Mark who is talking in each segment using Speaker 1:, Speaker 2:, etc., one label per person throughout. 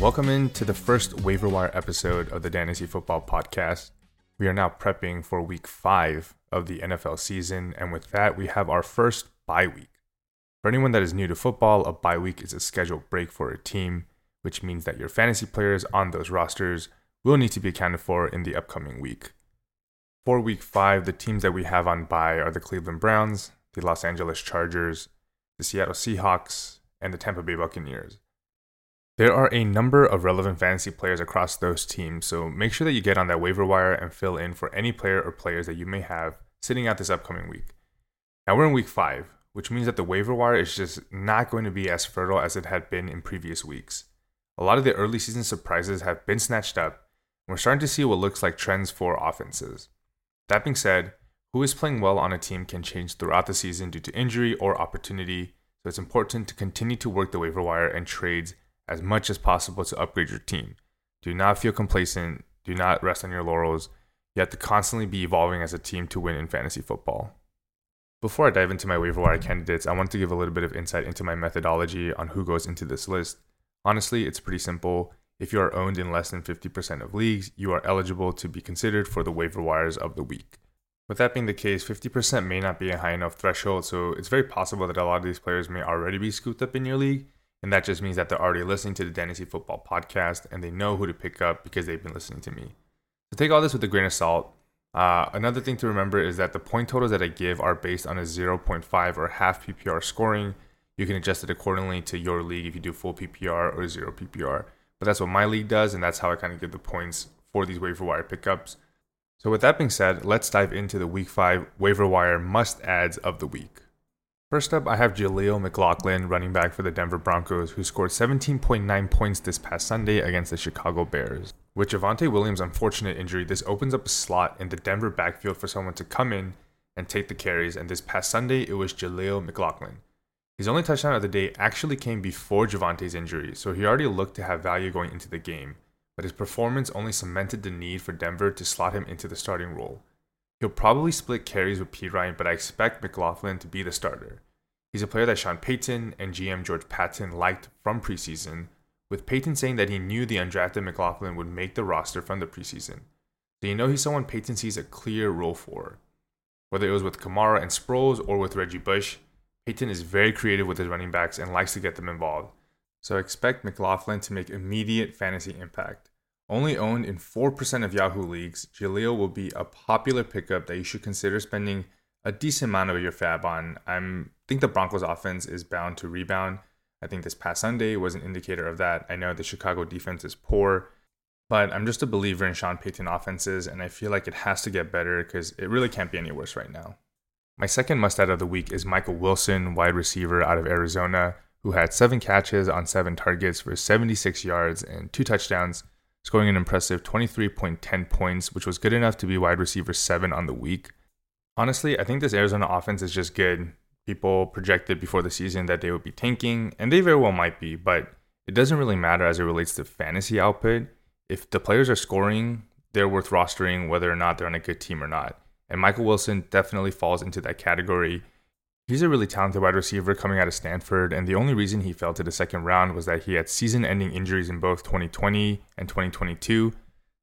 Speaker 1: Welcome into the first waiver wire episode of the Dynasty Football Podcast. We are now prepping for week five of the NFL season, and with that, we have our first bye week. For anyone that is new to football, a bye week is a scheduled break for a team, which means that your fantasy players on those rosters will need to be accounted for in the upcoming week. For week five, the teams that we have on bye are the Cleveland Browns, the Los Angeles Chargers, the Seattle Seahawks, and the Tampa Bay Buccaneers. There are a number of relevant fantasy players across those teams, so make sure that you get on that waiver wire and fill in for any player or players that you may have sitting out this upcoming week. Now we're in week five, which means that the waiver wire is just not going to be as fertile as it had been in previous weeks. A lot of the early season surprises have been snatched up, and we're starting to see what looks like trends for offenses. That being said, who is playing well on a team can change throughout the season due to injury or opportunity, so it's important to continue to work the waiver wire and trades as much as possible to upgrade your team. Do not feel complacent, do not rest on your laurels. You have to constantly be evolving as a team to win in fantasy football. Before I dive into my waiver wire candidates, I want to give a little bit of insight into my methodology on who goes into this list. Honestly, it's pretty simple. If you are owned in less than 50% of leagues, you are eligible to be considered for the waiver wires of the week. With that being the case, 50% may not be a high enough threshold, so it's very possible that a lot of these players may already be scooped up in your league, and that just means that they're already listening to the Dynasty Football podcast and they know who to pick up because they've been listening to me. So take all this with a grain of salt. Uh, another thing to remember is that the point totals that I give are based on a 0.5 or half PPR scoring. You can adjust it accordingly to your league if you do full PPR or zero PPR. But that's what my league does, and that's how I kind of give the points for these waiver wire pickups. So, with that being said, let's dive into the week five waiver wire must adds of the week. First up, I have Jaleel McLaughlin, running back for the Denver Broncos, who scored 17.9 points this past Sunday against the Chicago Bears. With Javonte Williams' unfortunate injury, this opens up a slot in the Denver backfield for someone to come in and take the carries, and this past Sunday, it was Jaleel McLaughlin. His only touchdown of the day actually came before Javonte's injury, so he already looked to have value going into the game, but his performance only cemented the need for Denver to slot him into the starting role. He'll probably split carries with Perine, but I expect McLaughlin to be the starter. He's a player that Sean Payton and GM George Paton liked from preseason, with Payton saying that he knew the undrafted McLaughlin would make the roster from the preseason. So you know he's someone Payton sees a clear role for. Whether it was with Kamara and Sproles or with Reggie Bush, Payton is very creative with his running backs and likes to get them involved. So expect McLaughlin to make immediate fantasy impact. Only owned in 4% of Yahoo leagues, Jaleel will be a popular pickup that you should consider spending a decent amount of your fab on. I think the Broncos offense is bound to rebound. I think this past Sunday was an indicator of that. I know the Chicago defense is poor, but I'm just a believer in Sean Payton offenses, and I feel like it has to get better because it really can't be any worse right now. My second must add of the week is Michael Wilson, wide receiver out of Arizona, who had seven catches on seven targets for 76 yards and two touchdowns, scoring an impressive 23.10 points, which was good enough to be wide receiver seven on the week. Honestly, I think this Arizona offense is just good. People projected before the season that they would be tanking, and they very well might be, but it doesn't really matter as it relates to fantasy output. If the players are scoring, they're worth rostering whether or not they're on a good team or not. And Michael Wilson definitely falls into that category. He's a really talented wide receiver coming out of Stanford, and the only reason he fell to the second round was that he had season ending injuries in both 2020 and 2022.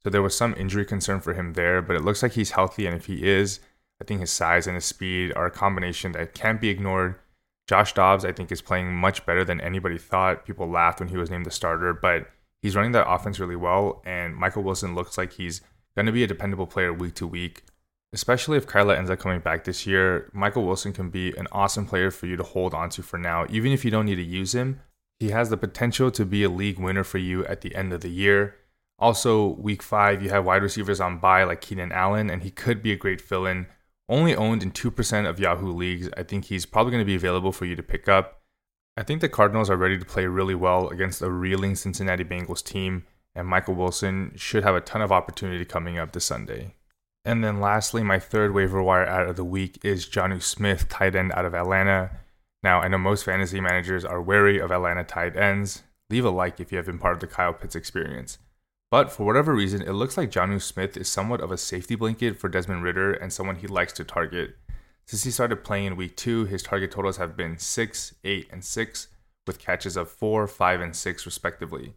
Speaker 1: So there was some injury concern for him there, but it looks like he's healthy, and if he is, I think his size and his speed are a combination that can't be ignored. Josh Dobbs, I think, is playing much better than anybody thought. People laughed when he was named the starter, but he's running that offense really well, and Michael Wilson looks like he's going to be a dependable player week to week especially if Kyler ends up coming back this year, Michael Wilson can be an awesome player for you to hold on to for now. Even if you don't need to use him, he has the potential to be a league winner for you at the end of the year. Also, week five, you have wide receivers on bye like Keenan Allen, and he could be a great fill in. Only owned in 2% of Yahoo leagues, I think he's probably going to be available for you to pick up. I think the Cardinals are ready to play really well against a reeling Cincinnati Bengals team, and Michael Wilson should have a ton of opportunity coming up this Sunday. And then lastly, my third waiver wire out of the week is Jonnu Smith, tight end out of Atlanta. Now, I know most fantasy managers are wary of Atlanta tight ends. Leave a like if you have been part of the Kyle Pitts experience. But for whatever reason, it looks like Jonnu Smith is somewhat of a safety blanket for Desmond Ridder and someone he likes to target. Since he started playing in week two, his target totals have been 6, 8, and 6, with catches of 4, 5, and 6, respectively.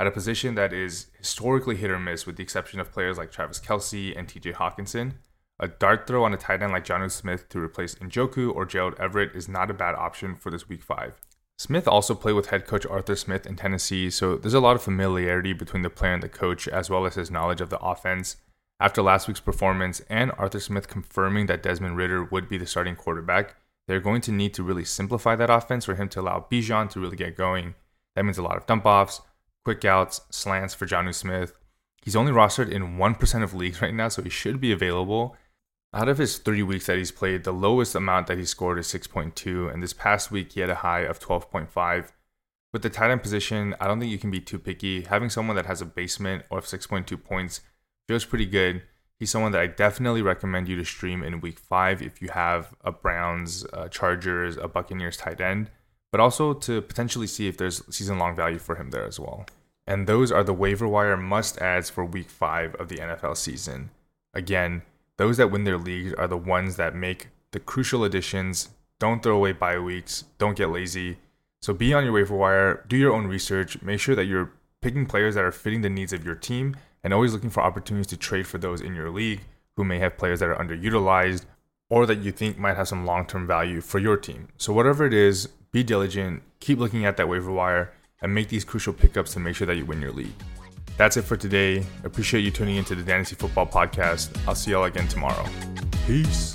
Speaker 1: At a position that is historically hit or miss, with the exception of players like Travis Kelce and TJ Hockenson. a dart throw on a tight end like Jonnu Smith to replace Njoku or Gerald Everett is not a bad option for this week 5. Smith also played with head coach Arthur Smith in Tennessee, so there's a lot of familiarity between the player and the coach, as well as his knowledge of the offense. After last week's performance and Arthur Smith confirming that Desmond Ridder would be the starting quarterback, they're going to need to really simplify that offense for him to allow Bijan to really get going. That means a lot of dump offs, quick outs, slants for Jonnu Smith. He's only rostered in 1% of leagues right now, so he should be available. Out of his three weeks that he's played, the lowest amount that he scored is 6.2, and this past week he had a high of 12.5. With the tight end position, I don't think you can be too picky. Having someone that has a basement of 6.2 points feels pretty good. He's someone that I definitely recommend you to stream in week five if you have a Browns, a Chargers, a Buccaneers tight end, but also to potentially see if there's season long value for him there as well. And those are the waiver wire must adds for week five of the NFL season. Again, those that win their leagues are the ones that make the crucial additions. Don't throw away bye weeks. Don't get lazy. So be on your waiver wire, do your own research, make sure that you're picking players that are fitting the needs of your team, and always looking for opportunities to trade for those in your league who may have players that are underutilized or that you think might have some long term value for your team. So, whatever it is, be diligent, keep looking at that waiver wire, and make these crucial pickups to make sure that you win your league. That's it for today. Appreciate you tuning into the Dynasty Football Podcast. I'll see y'all again tomorrow. Peace.